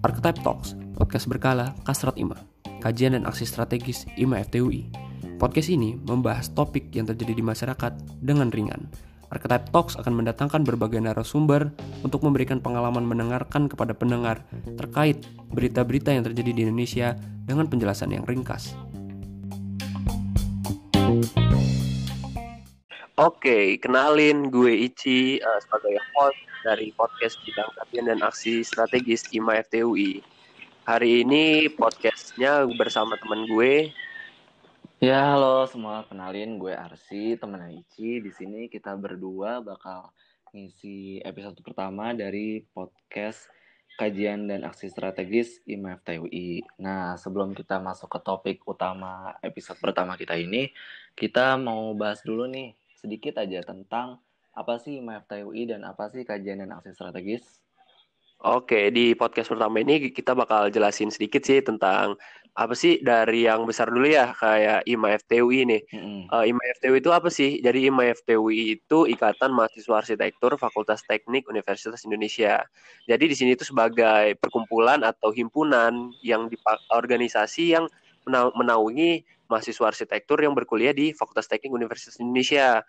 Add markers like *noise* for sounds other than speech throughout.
Archetype Talks, podcast berkala Kasrat IMA, kajian dan aksi strategis IMA FTUI. Podcast ini membahas topik yang terjadi di masyarakat dengan ringan. Archetype Talks akan mendatangkan berbagai narasumber untuk memberikan pengalaman mendengarkan kepada pendengar terkait berita-berita yang terjadi di Indonesia dengan penjelasan yang ringkas. Oke, kenalin gue Ici uh, sebagai host dari podcast bidang kajian dan aksi strategis IMA FTUI. Hari ini podcastnya bersama teman gue. Ya, halo semua. Kenalin gue Arsi, teman Ici. Di sini kita berdua bakal ngisi episode pertama dari podcast kajian dan aksi strategis IMA FTUI. Nah, sebelum kita masuk ke topik utama episode pertama kita ini, kita mau bahas dulu nih sedikit aja tentang apa sih MFTUI dan apa sih kajian dan aksi strategis? Oke, di podcast pertama ini kita bakal jelasin sedikit sih tentang apa sih dari yang besar dulu ya kayak IMA FTUI nih. Mm-hmm. Uh, IMA FTUI itu apa sih? Jadi IMA FTUI itu Ikatan Mahasiswa Arsitektur Fakultas Teknik Universitas Indonesia. Jadi di sini itu sebagai perkumpulan atau himpunan yang di organisasi yang menaungi mahasiswa arsitektur yang berkuliah di Fakultas Teknik Universitas Indonesia.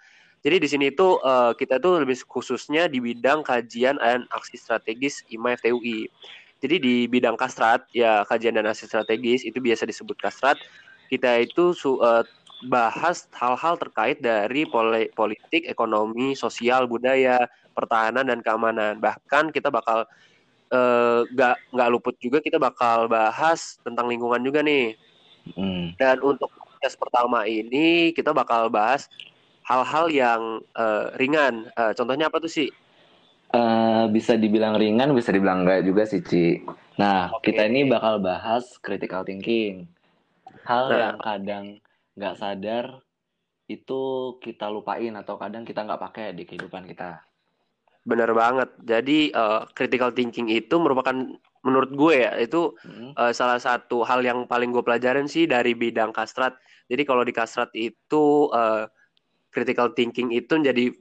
Jadi di sini itu uh, kita tuh lebih khususnya di bidang kajian dan aksi strategis IMA FTUI. Jadi di bidang kastrat ya kajian dan aksi strategis itu biasa disebut kastrat. Kita itu uh, bahas hal-hal terkait dari politik, ekonomi, sosial, budaya, pertahanan dan keamanan. Bahkan kita bakal nggak uh, nggak luput juga kita bakal bahas tentang lingkungan juga nih Hmm. Dan untuk podcast pertama ini kita bakal bahas hal-hal yang uh, ringan. Uh, contohnya apa tuh sih? Uh, bisa dibilang ringan, bisa dibilang enggak juga sih, Ci. Nah, okay. kita ini bakal bahas critical thinking. Hal nah. yang kadang nggak sadar itu kita lupain atau kadang kita nggak pakai di kehidupan kita. Bener banget. Jadi uh, critical thinking itu merupakan menurut gue ya itu hmm. uh, salah satu hal yang paling gue pelajarin sih dari bidang kastrat. Jadi kalau di kastrat itu uh, critical thinking itu jadi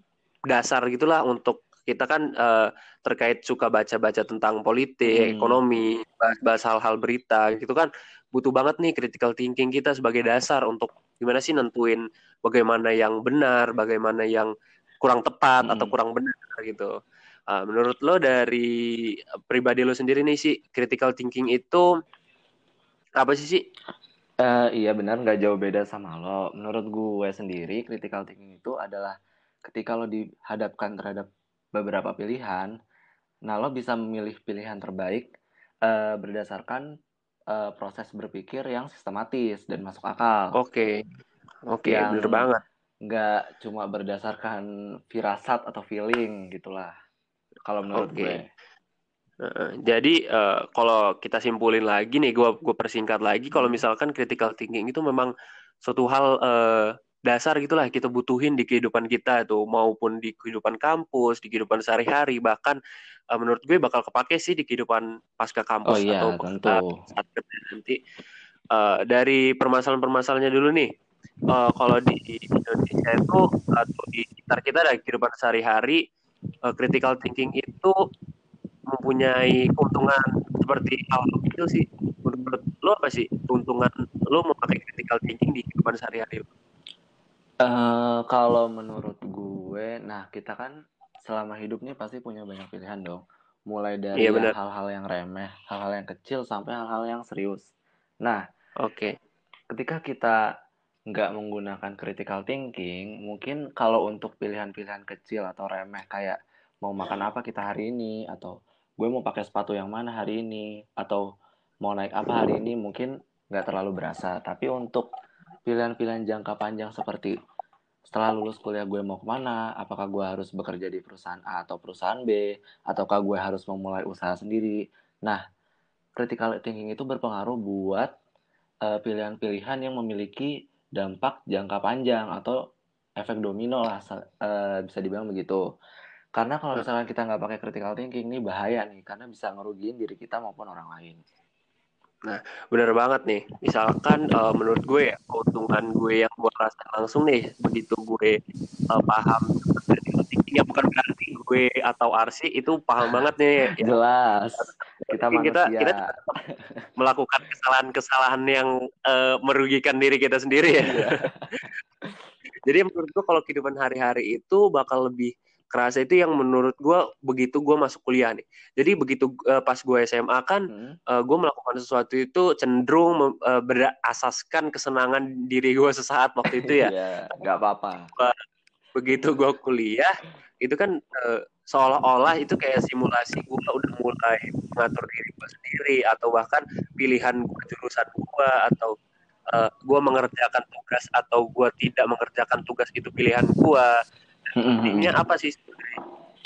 dasar gitulah untuk kita kan uh, terkait suka baca-baca tentang politik, hmm. ekonomi, bahas-bahas hal-hal berita gitu kan butuh banget nih critical thinking kita sebagai dasar untuk gimana sih nentuin bagaimana yang benar, bagaimana yang kurang tepat hmm. atau kurang benar gitu. Uh, menurut lo dari pribadi lo sendiri nih sih critical thinking itu apa sih sih? Uh, iya benar nggak jauh beda sama lo. Menurut gue sendiri critical thinking itu adalah ketika lo dihadapkan terhadap beberapa pilihan, nah lo bisa memilih pilihan terbaik uh, berdasarkan uh, proses berpikir yang sistematis dan masuk akal. Oke, okay. oke, okay, bener banget. Nggak cuma berdasarkan firasat atau feeling gitulah kalau menurut okay. gue. Uh, jadi uh, kalau kita simpulin lagi nih, gue gue persingkat lagi, kalau hmm. misalkan critical thinking itu memang suatu hal uh, dasar gitulah kita butuhin di kehidupan kita tuh, maupun di kehidupan kampus, di kehidupan sehari-hari, bahkan uh, menurut gue bakal kepake sih di kehidupan pasca kampus oh, iya, atau tentu. saat kerja nanti. Uh, dari permasalahan-permasalahannya dulu nih, uh, kalau di Indonesia itu atau di sekitar kita ada kehidupan sehari-hari uh, critical thinking itu mempunyai keuntungan seperti hal itu sih menurut lo apa sih keuntungan lo memakai critical thinking di kehidupan sehari-hari Uh, kalau menurut gue, nah kita kan selama hidupnya pasti punya banyak pilihan dong. Mulai dari iya, hal-hal yang remeh, hal-hal yang kecil sampai hal-hal yang serius. Nah, oke. Okay. Ketika kita nggak menggunakan critical thinking, mungkin kalau untuk pilihan-pilihan kecil atau remeh kayak mau makan apa kita hari ini atau gue mau pakai sepatu yang mana hari ini atau mau naik apa hari ini mungkin nggak terlalu berasa. Tapi untuk pilihan-pilihan jangka panjang seperti setelah lulus kuliah gue mau ke mana, apakah gue harus bekerja di perusahaan A atau perusahaan B, ataukah gue harus memulai usaha sendiri. Nah, critical thinking itu berpengaruh buat uh, pilihan-pilihan yang memiliki dampak jangka panjang atau efek domino lah uh, bisa dibilang begitu. Karena kalau misalnya kita nggak pakai critical thinking ini bahaya nih karena bisa ngerugiin diri kita maupun orang lain. Nah, benar banget nih. Misalkan uh, menurut gue ya, keuntungan gue yang gue rasa langsung nih begitu gue uh, paham ya bukan berarti gue atau Arsi itu paham banget nih. *laughs* Ya. Jelas. Kita manusia. Kita, kita melakukan kesalahan-kesalahan yang uh, merugikan diri kita sendiri ya. Iya. *laughs* Jadi menurut gue kalau kehidupan hari-hari itu bakal lebih kerasa itu yang menurut gue begitu gue masuk kuliah nih. Jadi begitu uh, pas gue SMA kan hmm. uh, gue melakukan sesuatu itu cenderung uh, berasaskan kesenangan diri gue sesaat waktu itu ya. Iya, nggak apa-apa. Begitu gue kuliah itu kan uh, seolah-olah itu kayak simulasi gue udah mulai mengatur diri gue sendiri atau bahkan pilihan gue jurusan gue atau uh, gue mengerjakan tugas atau gue tidak mengerjakan tugas itu pilihan gue intinya apa sih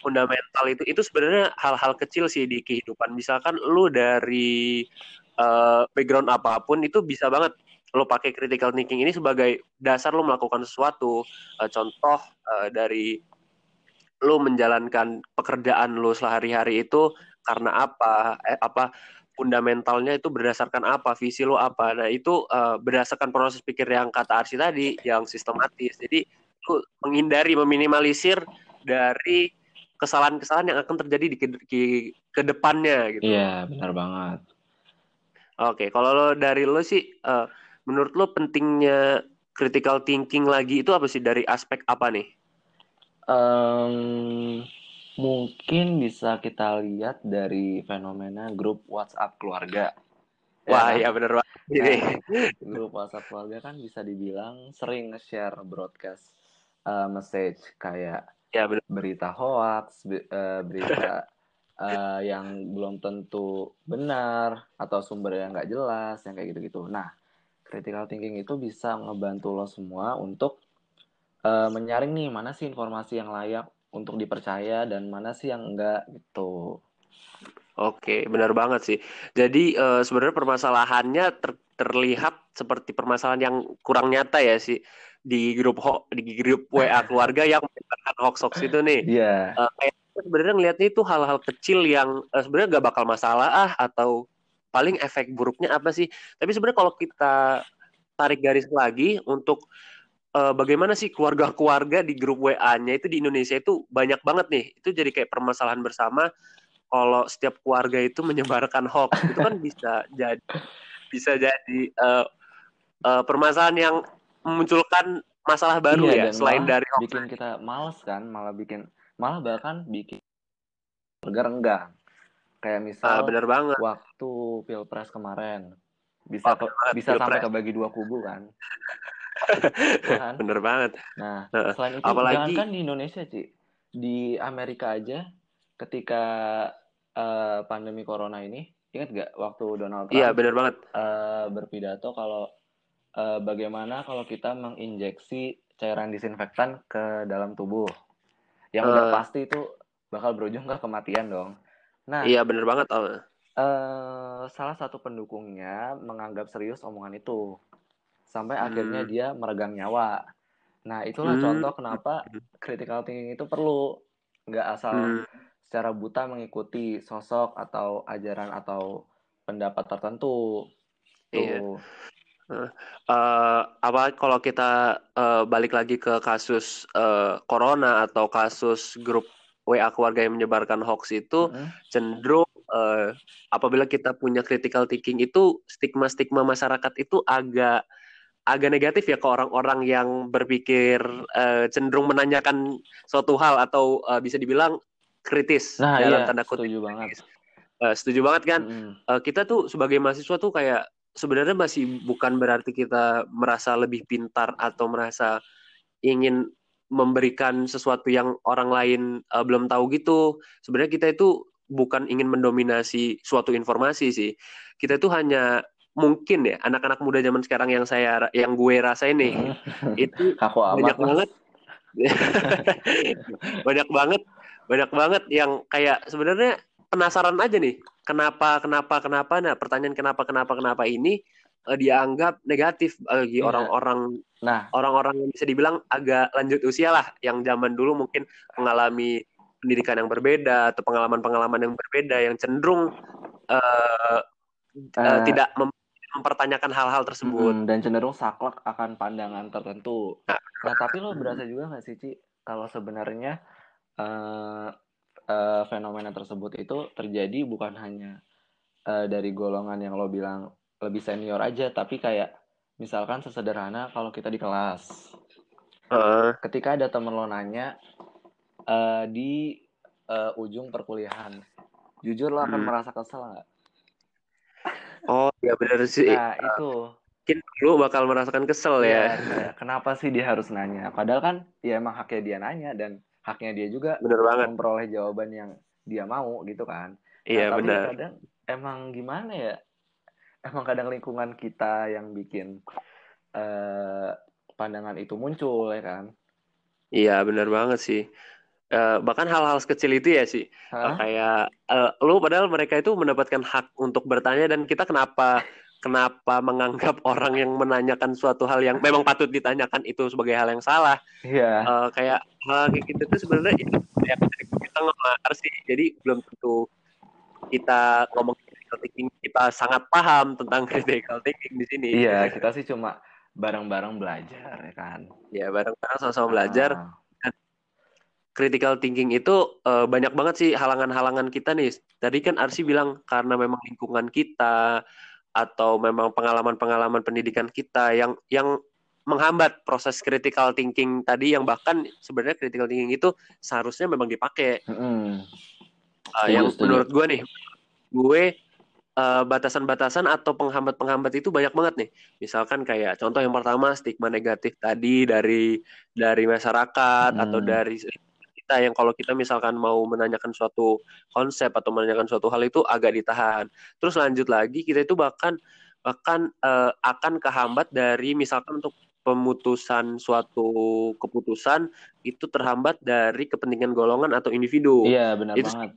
fundamental itu? Itu sebenarnya hal-hal kecil sih di kehidupan. Misalkan lu dari uh, background apa pun itu bisa banget lo pakai critical thinking ini sebagai dasar lo melakukan sesuatu. Uh, contoh uh, dari lo menjalankan pekerjaan lo sehari-hari itu karena apa? Eh, apa fundamentalnya itu berdasarkan apa? Visi lo apa? Nah itu uh, berdasarkan proses pikir yang kata Arsi tadi yang sistematis. Jadi lo menghindari meminimalisir dari kesalahan-kesalahan yang akan terjadi di ke, ke, ke depannya gitu. Iya benar banget. Oke kalau lo dari lo sih uh, menurut lo pentingnya critical thinking lagi itu apa sih dari aspek apa nih um, Mungkin bisa kita lihat dari fenomena grup WhatsApp keluarga. Ya Wah, ya, iya bener banget. *laughs* Nah, grup WhatsApp keluarga kan bisa dibilang sering nge-share broadcast uh, message kayak ya, bener. berita hoax, uh, berita uh, *laughs* yang belum tentu benar atau sumber yang nggak jelas, yang kayak gitu-gitu. Nah, critical thinking itu bisa ngebantu lo semua untuk uh, menyaring nih mana sih informasi yang layak untuk dipercaya dan mana sih yang enggak gitu. Oke, benar banget sih. Jadi uh, sebenarnya permasalahannya ter terlihat seperti permasalahan yang kurang nyata ya sih di grup ho di grup WA *laughs* keluarga yang menyebarkan hoax-hoax itu nih. Iya. Yeah. Uh, sebenarnya ngelihatnya itu hal-hal kecil yang uh, sebenarnya gak bakal masalah ah atau paling efek buruknya apa sih? Tapi sebenarnya kalau kita tarik garis lagi untuk uh, bagaimana sih keluarga-keluarga di grup WA-nya itu di Indonesia itu banyak banget nih. Itu jadi kayak permasalahan bersama kalau setiap keluarga itu menyebarkan hoax itu kan bisa jadi bisa jadi uh, uh, permasalahan yang memunculkan masalah baru iya, ya selain dari hoax. bikin kita males kan, malah bikin malah bahkan bikin keluarga renggang. Kayak misal uh, bener banget. waktu pilpres kemarin bisa oh, ke, bisa pilpres. sampai kebagi dua kubu kan. *laughs* kan? Bener banget. Nah, selain itu Apalagi... jangan kan di Indonesia, Ci. Di Amerika aja ketika uh, pandemi corona ini, ingat gak waktu Donald Trump Iya, bener banget. Uh, berpidato kalau uh, bagaimana kalau kita menginjeksi cairan disinfektan ke dalam tubuh. Yang uh, udah pasti itu bakal berujung ke kematian dong. Nah, iya bener banget. Oh. Uh, salah satu pendukungnya menganggap serius omongan itu sampai hmm. akhirnya dia meregang nyawa. Nah, itulah hmm. contoh kenapa critical thinking itu perlu nggak asal hmm. secara buta mengikuti sosok atau ajaran atau pendapat tertentu. Iya. Uh, apa kalau kita uh, balik lagi ke kasus uh, corona atau kasus grup WA keluarga yang menyebarkan hoax itu hmm. cenderung uh, apabila kita punya critical thinking itu stigma-stigma masyarakat itu agak agak negatif ya ke orang-orang yang berpikir uh, cenderung menanyakan suatu hal atau uh, bisa dibilang kritis nah, dalam iya, tanda kutip. Setuju banget. Uh, setuju banget kan? Mm -hmm. uh, kita tuh sebagai mahasiswa tuh kayak sebenarnya masih bukan berarti kita merasa lebih pintar atau merasa ingin memberikan sesuatu yang orang lain uh, belum tahu gitu. Sebenarnya kita itu bukan ingin mendominasi suatu informasi sih. Kita tuh hanya mungkin ya anak-anak muda zaman sekarang yang saya yang gue rasa ini *laughs* itu Aku banyak banget *laughs* banyak banget banyak banget yang kayak sebenarnya penasaran aja nih kenapa kenapa kenapa nah pertanyaan kenapa kenapa kenapa ini uh, dianggap negatif bagi iya. orang-orang nah orang-orang yang bisa dibilang agak lanjut usia lah yang zaman dulu mungkin mengalami pendidikan yang berbeda atau pengalaman-pengalaman yang berbeda yang cenderung uh, uh, tidak mem mempertanyakan hal-hal tersebut hmm, dan cenderung saklek akan pandangan tertentu. Nah, nah tapi lo berasa juga nggak sih Ci kalau sebenarnya uh, uh, fenomena tersebut itu terjadi bukan hanya uh, dari golongan yang lo bilang lebih senior aja, tapi kayak misalkan sesederhana kalau kita di kelas, uh. ketika ada temen lo nanya uh, di uh, ujung perkuliahan, jujur lo akan hmm. merasa kesel nggak? Oh ya benar sih. Nah itu mungkin lu bakal merasakan kesel ya. ya. Kenapa sih dia harus nanya? Padahal kan ya emang haknya dia nanya dan haknya dia juga bener banget. memperoleh jawaban yang dia mau gitu kan. Iya nah, benar. Kadang emang gimana ya? Emang kadang lingkungan kita yang bikin uh, pandangan itu muncul ya kan. Iya benar banget sih. Uh, bahkan hal-hal kecil itu ya sih uh, kayak uh, lu padahal mereka itu mendapatkan hak untuk bertanya dan kita kenapa kenapa menganggap *laughs* orang yang menanyakan suatu hal yang memang patut ditanyakan itu sebagai hal yang salah. Iya. Yeah. Uh, kayak hal kayak gitu tuh sebenarnya ya, kita ngelar sih. Jadi belum tentu kita ngomong critical thinking kita sangat paham tentang *laughs* critical thinking di sini. Iya, yeah, kita sih cuma bareng-bareng belajar ya kan. Ya, bareng-bareng sama-sama ah. belajar. critical thinking itu uh, banyak banget sih halangan-halangan kita nih. Tadi kan Arsi bilang karena memang lingkungan kita, atau memang pengalaman-pengalaman pendidikan kita yang yang menghambat proses critical thinking tadi yang bahkan sebenarnya critical thinking itu seharusnya memang dipakai. Mm. Uh, yang menurut gue nih, gue uh, batasan-batasan atau penghambat-penghambat itu banyak banget nih. Misalkan kayak contoh yang pertama stigma negatif tadi dari dari masyarakat mm. atau dari kita yang kalau kita misalkan mau menanyakan suatu konsep atau menanyakan suatu hal itu agak ditahan. Terus lanjut lagi kita itu bahkan bahkan uh, akan kehambat dari misalkan untuk pemutusan suatu keputusan itu terhambat dari kepentingan golongan atau individu. Iya benar itu, banget.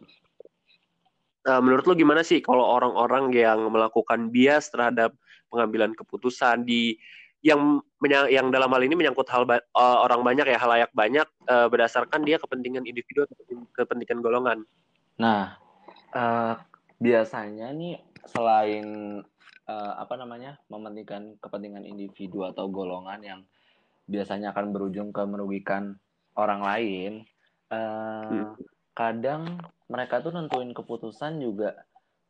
Uh, menurut lo gimana sih kalau orang-orang yang melakukan bias terhadap pengambilan keputusan di yang yang dalam hal ini menyangkut hal ba uh, orang banyak ya halayak banyak uh, berdasarkan dia kepentingan individu atau kepentingan golongan. Nah, uh, biasanya nih selain uh, apa namanya mementingkan kepentingan individu atau golongan yang biasanya akan berujung ke merugikan orang lain, uh, hmm. kadang mereka tuh nentuin keputusan juga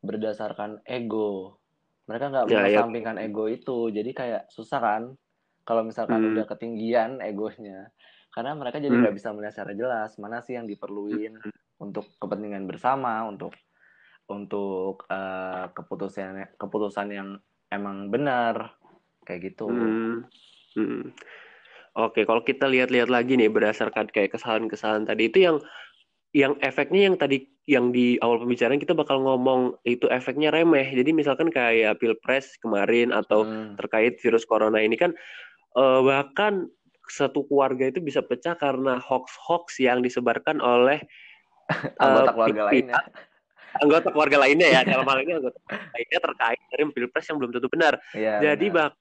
berdasarkan ego mereka nggak ya, mengesampingkan ya. ego itu jadi kayak susah kan kalau misalkan hmm. udah ketinggian egonya karena mereka jadi hmm. nggak hmm. bisa melihat secara jelas mana sih yang diperluin hmm. untuk kepentingan bersama untuk untuk uh, keputusan keputusan yang emang benar kayak gitu. Hmm. Hmm. Oke, kalau kita lihat-lihat lagi nih berdasarkan kayak kesalahan-kesalahan tadi itu yang yang efeknya yang tadi yang di awal pembicaraan kita bakal ngomong itu efeknya remeh. Jadi misalkan kayak pilpres kemarin atau hmm. terkait virus corona ini kan uh, bahkan satu keluarga itu bisa pecah karena hoax-hoax yang disebarkan oleh *laughs* anggota uh, keluarga lainnya. Anggota keluarga lainnya ya *laughs* dalam hal ini anggota lainnya terkait dari pilpres yang belum tentu benar. Ya, Jadi benar.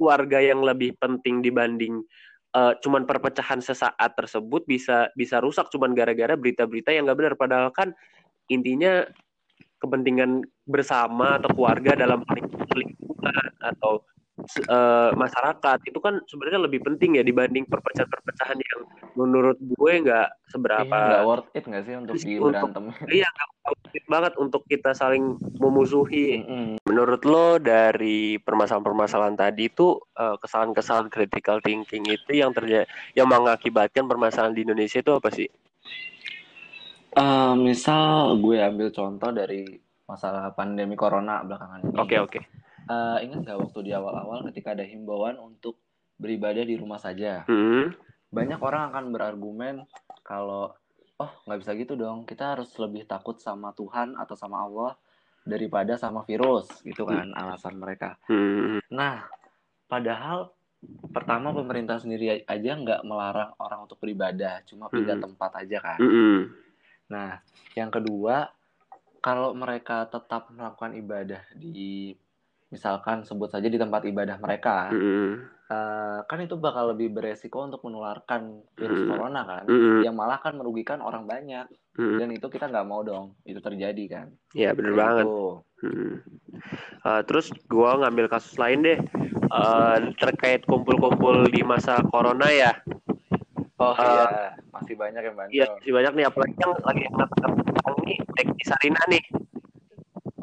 keluarga yang lebih penting dibanding uh, cuman perpecahan sesaat tersebut bisa bisa rusak cuman gara-gara berita-berita yang nggak benar. Padahal kan intinya kepentingan bersama atau keluarga dalam lingkungan atau uh, masyarakat itu kan sebenarnya lebih penting ya dibanding perpecahan-perpecahan yang menurut gue nggak seberapa nggak worth it nggak sih untuk di berantem *laughs* iya nggak worth it banget untuk kita saling memusuhi mm -hmm. menurut lo dari permasalahan-permasalahan tadi itu uh, kesalahan-kesalahan critical thinking itu yang terjadi yang mengakibatkan permasalahan di Indonesia itu apa sih uh, misal gue ambil contoh dari masalah pandemi corona belakangan ini. Oke okay, oke. Okay uh, ingat nggak waktu di awal-awal ketika ada himbauan untuk beribadah di rumah saja? Hmm. Banyak orang akan berargumen kalau oh nggak bisa gitu dong, kita harus lebih takut sama Tuhan atau sama Allah daripada sama virus gitu kan hmm. alasan mereka. Hmm. Nah, padahal pertama pemerintah sendiri aja nggak melarang orang untuk beribadah, cuma pindah hmm. tempat aja kan. Hmm. Nah, yang kedua kalau mereka tetap melakukan ibadah di misalkan sebut saja di tempat ibadah mereka, mm. uh, kan itu bakal lebih beresiko untuk menularkan virus mm. corona kan, mm. yang malah kan merugikan orang banyak, mm. dan itu kita nggak mau dong itu terjadi kan. Iya benar banget. Mm. Uh, terus gue ngambil kasus lain deh uh, terkait kumpul-kumpul di masa corona ya. Oh uh, iya, masih banyak yang bandel. Iya, masih banyak nih apalagi yang lagi yang ini di Sarina nih.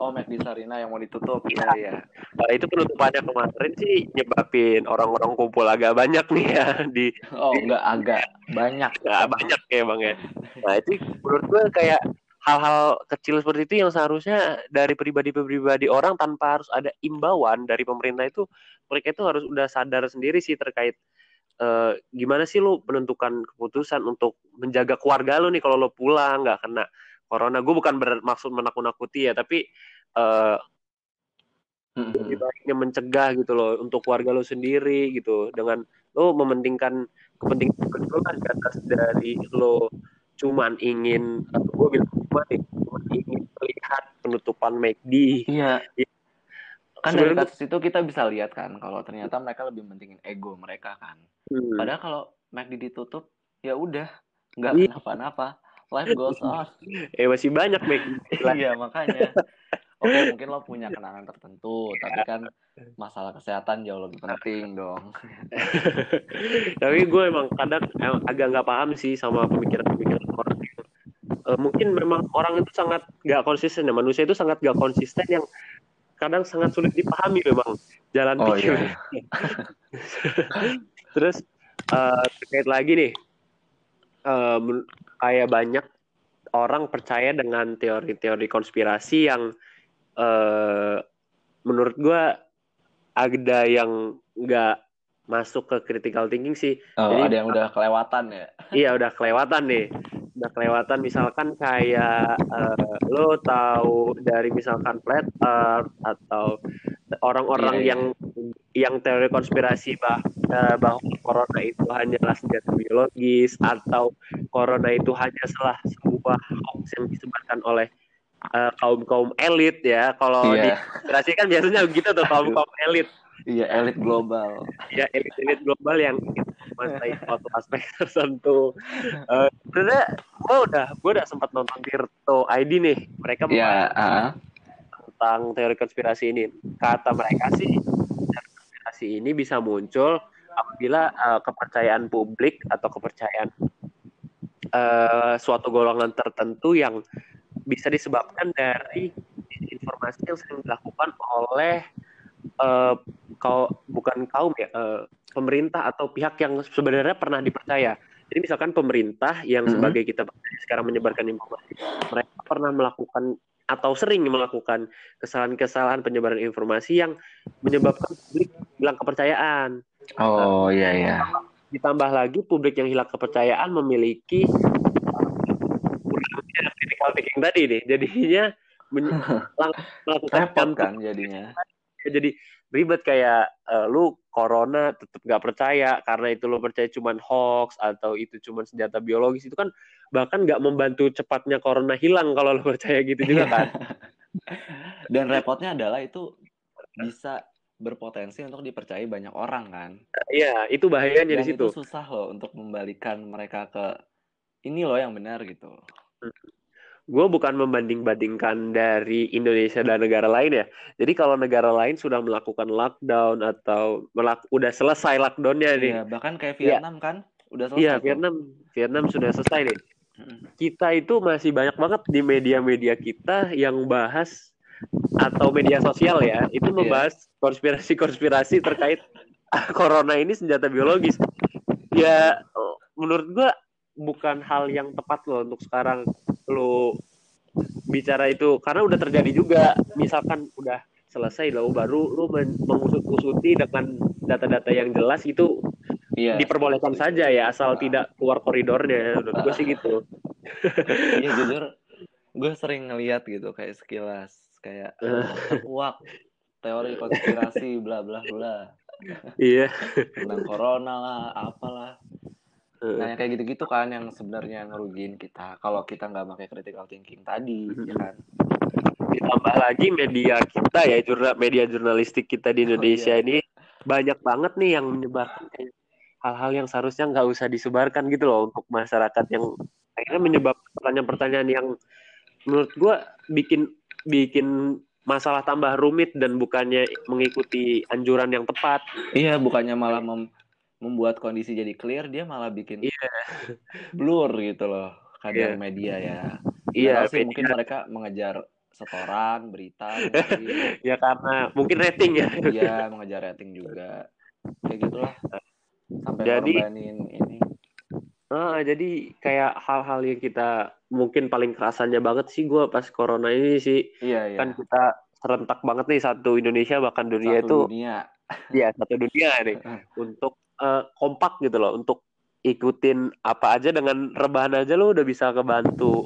Oh, di Sarina yang mau ditutup. Iya, ya. Nah, itu penutupannya kemarin sih nyebabin orang-orang kumpul agak banyak nih ya di Oh, di, enggak agak banyak. Enggak banyak ya, Bang ya. Nah, itu menurut gue kayak hal-hal kecil seperti itu yang seharusnya dari pribadi-pribadi orang tanpa harus ada imbauan dari pemerintah itu mereka itu harus udah sadar sendiri sih terkait uh, gimana sih lu menentukan keputusan untuk menjaga keluarga lu nih kalau lu pulang nggak kena corona gue bukan bermaksud menakut-nakuti ya tapi uh, lebih baiknya mencegah gitu loh untuk keluarga lo sendiri gitu. Dengan lo mementingkan kepentingan kan di atas dari lo cuman ingin atau gue bilang cuma nih cuma ingin melihat penutupan McD iya. Ya. kan dari kasus itu kita bisa lihat kan kalau ternyata mereka lebih mentingin ego mereka kan. Hmm. padahal kalau McD ditutup ya udah nggak iya. kenapa-napa. Life goes *laughs* on. Eh masih banyak McD iya makanya *laughs* Oke, mungkin lo punya kenangan tertentu, tapi kan masalah kesehatan jauh lebih penting dong. *laughs* tapi gue emang kadang agak nggak paham sih sama pemikiran-pemikiran orang. Uh, mungkin memang orang itu sangat gak konsisten ya, manusia itu sangat gak konsisten yang kadang sangat sulit dipahami memang jalan oh, pikir. Iya. *laughs* Terus uh, terkait lagi nih, uh, kayak banyak orang percaya dengan teori-teori konspirasi yang uh, menurut gue ada yang nggak masuk ke critical thinking sih. Oh, Jadi, ada yang udah kelewatan ya? *laughs* Iya, udah kelewatan nih. Udah kelewatan misalkan kayak uh, lo tahu dari misalkan flat earth atau orang-orang iya, iya. yang yang teori konspirasi bah, uh, bahwa corona itu hanyalah senjata biologis atau corona itu hanya salah sebuah hoax yang disebarkan oleh uh, kaum kaum elit ya. Kalau yeah. di kan biasanya begitu tuh kaum kaum elit. Iya elit global. Iya elit elit global yang menguasai *laughs* suatu aspek *laughs* tertentu. Uh, sebenarnya gue udah gue udah sempat nonton Tirto ID nih. Mereka yeah, uh. tentang teori konspirasi ini. Kata mereka sih konspirasi ini bisa muncul apabila uh, kepercayaan publik atau kepercayaan uh, suatu golongan tertentu yang bisa disebabkan dari informasi yang sering dilakukan oleh uh, kau bukan kaum ya uh, pemerintah atau pihak yang sebenarnya pernah dipercaya. Jadi misalkan pemerintah yang mm -hmm. sebagai kita sekarang menyebarkan informasi, mereka pernah melakukan atau sering melakukan kesalahan-kesalahan penyebaran informasi yang menyebabkan publik hilang kepercayaan. Oh iya iya. Ditambah lagi publik yang hilang kepercayaan memiliki critical thinking tadi nih. Jadinya *laughs* melakukan repot kan jadinya. jadi ribet kayak uh, lu corona tetap gak percaya karena itu lu percaya cuman hoax atau itu cuman senjata biologis itu kan bahkan gak membantu cepatnya corona hilang kalau lu percaya gitu juga kan. *laughs* Dan repotnya adalah itu bisa berpotensi untuk dipercayai banyak orang kan. Iya itu bahayanya dan di situ. itu susah loh untuk membalikan mereka ke ini loh yang benar gitu. Hmm gue bukan membanding-bandingkan dari Indonesia dan negara lain ya. Jadi kalau negara lain sudah melakukan lockdown atau melak udah selesai lockdownnya nih. Iya, bahkan kayak iya. Vietnam ya. kan udah selesai. Iya, Vietnam Vietnam sudah selesai nih. Kita itu masih banyak banget di media-media kita yang bahas atau media sosial ya, itu iya. membahas konspirasi-konspirasi terkait *laughs* corona ini senjata biologis. Ya menurut gue bukan hal yang tepat loh untuk sekarang lo bicara itu karena udah terjadi juga. Misalkan udah selesai lo baru lo mengusut-usuti dengan data-data yang jelas itu iya. diperbolehkan saja ya asal tidak keluar koridornya. Menurut gue sih gitu. Iya jujur gue sering ngeliat gitu kayak sekilas kayak *laughs* uak teori konspirasi bla bla bla. Iya. Tentang corona lah apalah Nah, yang kayak gitu-gitu kan yang sebenarnya *laughs* ngerugiin kita kalau kita nggak pakai critical thinking tadi, *laughs* ya kan. Ditambah lagi media kita ya, jurnal media jurnalistik kita di oh, Indonesia oh, iya. ini banyak banget nih yang menyebarkan hal-hal yang seharusnya nggak usah disebarkan gitu loh untuk masyarakat yang akhirnya menyebabkan pertanyaan-pertanyaan yang menurut gue bikin bikin masalah tambah rumit dan bukannya mengikuti anjuran yang tepat. Iya, bukannya malah mem membuat kondisi jadi clear dia malah bikin yeah. *laughs* blur gitu loh kadang yeah. media ya *laughs* iya yeah, sih mungkin mereka mengejar setoran berita mungkin. *laughs* ya karena mungkin rating ya iya mengejar rating juga kayak gitulah sampai jadi ini Uh, jadi kayak hal-hal yang kita mungkin paling kerasannya banget sih gue pas corona ini sih iya, iya. kan kita serentak banget nih satu Indonesia bahkan dunia satu itu dunia. ya satu dunia nih untuk uh, kompak gitu loh untuk ikutin apa aja dengan rebahan aja lo udah bisa kebantu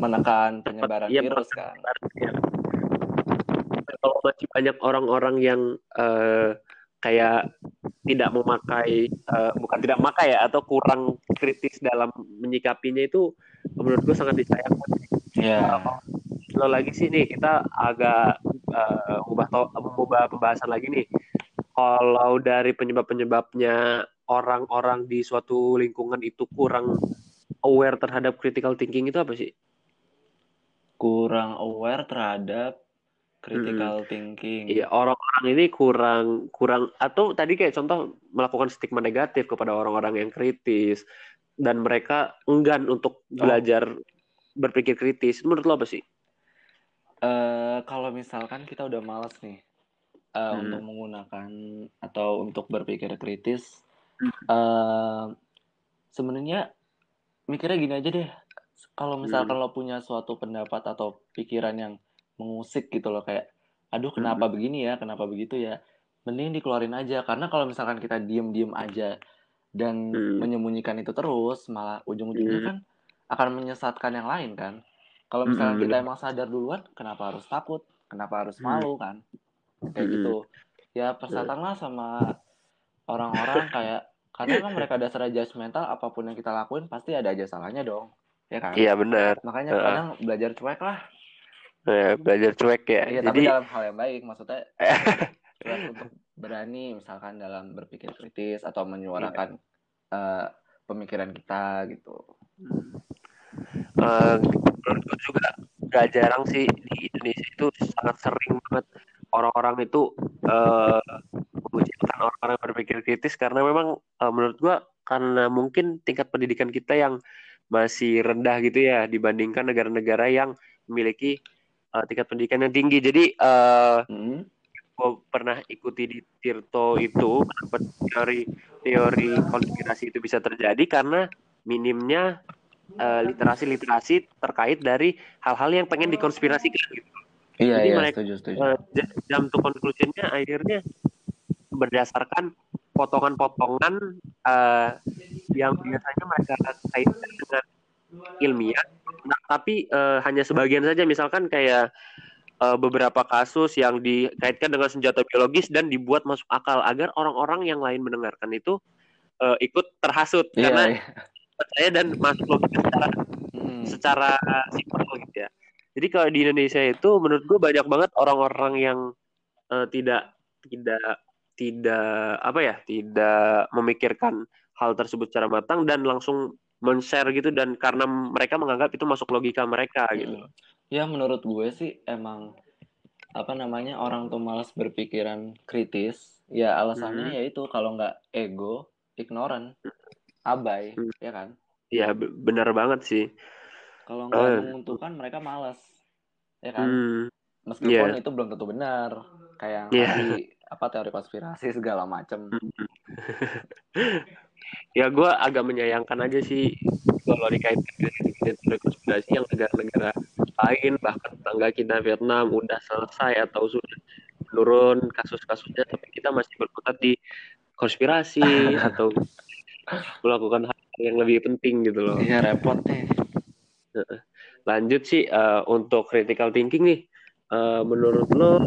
menekan penyebaran ya, virus kan ya. kalau masih banyak orang-orang yang uh, kayak tidak memakai uh, bukan tidak memakai ya atau kurang kritis dalam menyikapinya itu menurut gue sangat disayangkan. Ya. Lo lagi sih nih kita agak uh, ubah ubah pembahasan lagi nih. Kalau dari penyebab-penyebabnya orang-orang di suatu lingkungan itu kurang aware terhadap critical thinking itu apa sih? Kurang aware terhadap critical hmm. thinking. Iya, orang-orang ini kurang kurang atau tadi kayak contoh melakukan stigma negatif kepada orang-orang yang kritis dan mereka enggan untuk oh. belajar berpikir kritis. Menurut lo apa sih? Uh, kalau misalkan kita udah malas nih uh, hmm. untuk menggunakan atau untuk berpikir kritis, hmm. uh, sebenarnya mikirnya gini aja deh. Kalau misalkan hmm. lo punya suatu pendapat atau pikiran yang mengusik gitu loh kayak aduh kenapa hmm. begini ya kenapa begitu ya mending dikeluarin aja karena kalau misalkan kita diem diem aja dan hmm. menyembunyikan itu terus malah ujung-ujungnya hmm. kan akan menyesatkan yang lain kan kalau misalnya hmm. kita emang sadar duluan kenapa harus takut kenapa harus malu kan kayak hmm. gitu ya persatanlah sama orang-orang kayak karena kan mereka dasar judgmental apa pun yang kita lakuin pasti ada aja salahnya dong ya kan iya benar makanya uh. kadang belajar cuek lah Ya, belajar cuek ya. Iya, Jadi... tapi dalam hal yang baik maksudnya *laughs* cuek untuk berani misalkan dalam berpikir kritis atau menyuarakan iya. uh, pemikiran kita gitu. Uh, juga gak jarang sih di Indonesia itu sangat sering banget orang-orang itu uh, orang-orang berpikir kritis karena memang uh, menurut gua karena mungkin tingkat pendidikan kita yang masih rendah gitu ya dibandingkan negara-negara yang memiliki uh, tingkat pendidikan yang tinggi. Jadi uh, hmm. gue pernah ikuti di Tirto itu kenapa teori teori konspirasi itu bisa terjadi karena minimnya uh, literasi-literasi terkait dari hal-hal yang pengen dikonspirasikan gitu. Iya, Jadi iya, mereka setuju, setuju. Uh, jam to conclusionnya akhirnya berdasarkan potongan-potongan uh, yang biasanya mereka kaitkan dengan ilmiah Nah, tapi uh, hanya sebagian saja misalkan kayak uh, beberapa kasus yang dikaitkan dengan senjata biologis dan dibuat masuk akal agar orang-orang yang lain mendengarkan itu uh, ikut terhasut yeah, karena yeah. percaya dan masuk logika secara hmm. secara simpel gitu ya. Jadi kalau di Indonesia itu menurut gue banyak banget orang-orang yang uh, tidak tidak tidak apa ya tidak memikirkan hal tersebut secara matang dan langsung men-share gitu dan karena mereka menganggap itu masuk logika mereka gitu. Ya menurut gue sih emang apa namanya orang tuh malas berpikiran kritis ya alasannya hmm. yaitu kalau nggak ego ignoran abai hmm. ya kan Iya benar banget sih kalau nggak uh. menguntungkan mereka malas ya kan hmm. meskipun yeah. itu belum tentu benar kayak yeah. tadi apa teori konspirasi segala macam hmm. *laughs* ya gue agak menyayangkan aja sih kalau dikaitkan dengan konspirasi yang negara-negara lain bahkan tetangga kita Vietnam udah selesai atau sudah menurun kasus-kasusnya tapi kita masih berkutat di konspirasi *laughs* atau melakukan hal yang lebih penting gitu loh. Iya repot nih. Lanjut sih uh, untuk critical thinking nih. Uh, menurut lo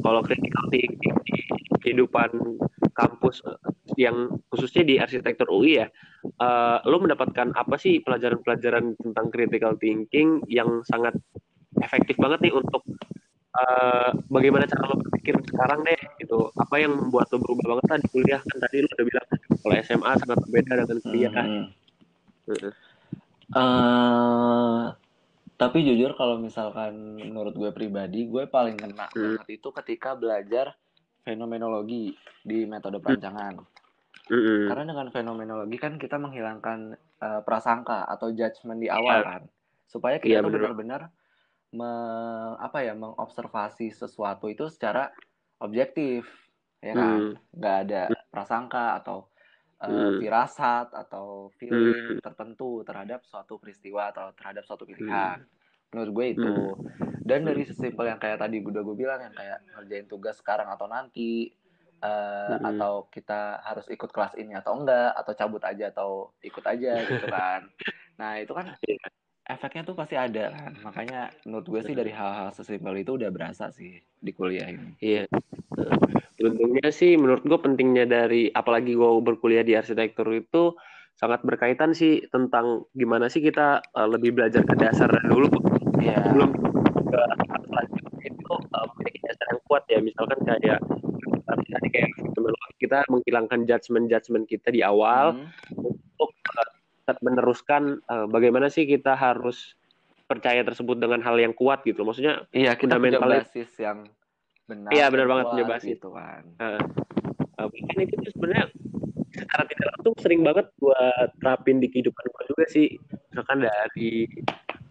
kalau critical thinking di kehidupan kampus yang khususnya di arsitektur UI ya, uh, lo mendapatkan apa sih pelajaran-pelajaran tentang critical thinking yang sangat efektif banget nih untuk uh, bagaimana cara lo berpikir sekarang deh gitu. Apa yang membuat lo berubah banget tadi kuliah kan tadi lo udah bilang kalau SMA sangat berbeda dengan kuliah kan. Hmm. Uh, tapi jujur kalau misalkan menurut gue pribadi, gue paling kena hmm. banget itu ketika belajar fenomenologi di metode perancangan. Mm-hmm. Karena dengan fenomenologi kan kita menghilangkan uh, prasangka atau judgement di awal yeah. kan, supaya kita yeah, benar-benar me, apa ya mengobservasi sesuatu itu secara objektif, ya kan, mm. nggak ada prasangka atau uh, mm. firasat atau feeling mm. tertentu terhadap suatu peristiwa atau terhadap suatu pilihan. Mm. Menurut gue itu. Dan dari sesimpel yang kayak tadi udah gue bilang yang kayak ngerjain tugas sekarang atau nanti uh, hmm. atau kita harus ikut kelas ini atau enggak atau cabut aja atau ikut aja gitu *laughs* kan nah itu kan. Efeknya tuh pasti ada kan makanya menurut gue sih dari hal-hal sesimpel itu udah berasa sih di kuliah ini. Iya. Untungnya sih menurut gue pentingnya dari apalagi gue berkuliah di arsitektur itu sangat berkaitan sih tentang gimana sih kita uh, lebih belajar ke dasar dulu ya. belum ke itu uh, memiliki dasar yang kuat ya. Misalkan kayak tadi kayak kita menghilangkan judgement judgement kita di awal hmm. Uh, meneruskan uh, bagaimana sih kita harus percaya tersebut dengan hal yang kuat gitu maksudnya iya kita punya basis yang benar iya benar banget punya basis. itu kan. Uh, uh, kan itu tuh sebenarnya secara tidak langsung sering banget buat terapin di kehidupan gue juga sih. Misalkan dari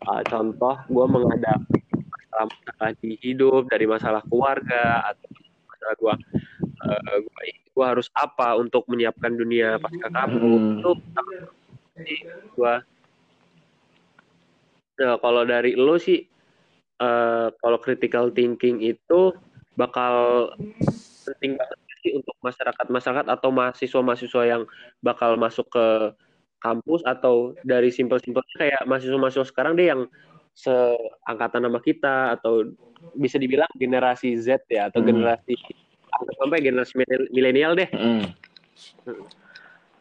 uh, contoh gue menghadapi masalah-masalah di hidup dari masalah keluarga atau masalah gue uh, gue harus apa untuk menyiapkan dunia pasca kamu hmm. itu gue nah kalau dari lo sih uh, kalau critical thinking itu bakal penting banget sih untuk masyarakat masyarakat atau mahasiswa mahasiswa yang bakal masuk ke kampus atau dari simpel-simpelnya kayak mahasiswa-mahasiswa sekarang deh yang seangkatan nama kita atau bisa dibilang generasi Z ya atau hmm. generasi sampai generasi milenial deh. Hmm.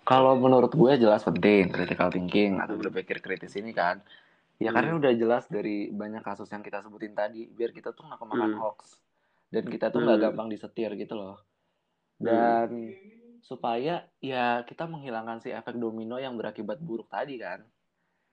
Kalau menurut gue jelas penting critical thinking atau berpikir kritis ini kan. Ya hmm. karena udah jelas dari banyak kasus yang kita sebutin tadi, biar kita tuh nggak kemakan hmm. hoax dan kita tuh nggak hmm. gampang disetir gitu loh. Dan hmm. supaya ya kita menghilangkan si efek domino yang berakibat buruk tadi kan.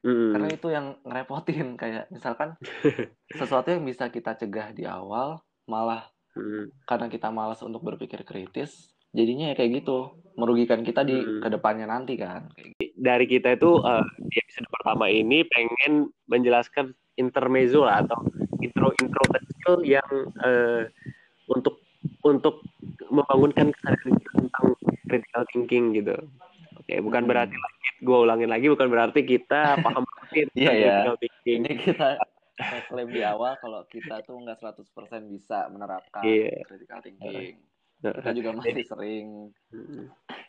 Hmm. Karena itu yang ngerepotin kayak misalkan *laughs* sesuatu yang bisa kita cegah di awal malah hmm. karena kita malas untuk berpikir kritis jadinya ya kayak gitu merugikan kita di hmm. ke depannya nanti kan dari kita itu uh, di episode pertama ini pengen menjelaskan intermezzo lah atau intro intro kecil yang uh, untuk untuk membangunkan kesadaran tentang critical thinking gitu oke bukan hmm. berarti lagi gue ulangin lagi bukan berarti kita *laughs* paham iya ya ini kita *laughs* klaim di awal kalau kita tuh nggak 100% bisa menerapkan yeah. critical thinking. Kita juga masih sering.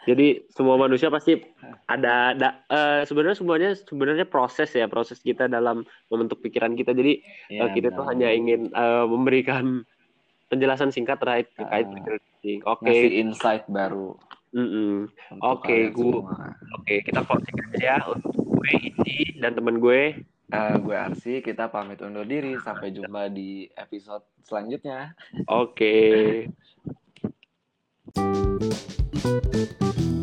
Jadi semua manusia pasti ada, ada uh, sebenarnya semuanya sebenarnya proses ya proses kita dalam membentuk pikiran kita. Jadi yeah, uh, kita benar. tuh hanya ingin uh, memberikan penjelasan singkat terkait terkait uh, Oke. Okay. insight baru. Mm -mm. Oke, okay, gue. Oke, okay, kita closing aja ya untuk gue Iji dan temen gue Uh, gue Arsi, kita pamit undur diri. Sampai jumpa di episode selanjutnya. Oke. Okay. *laughs* Música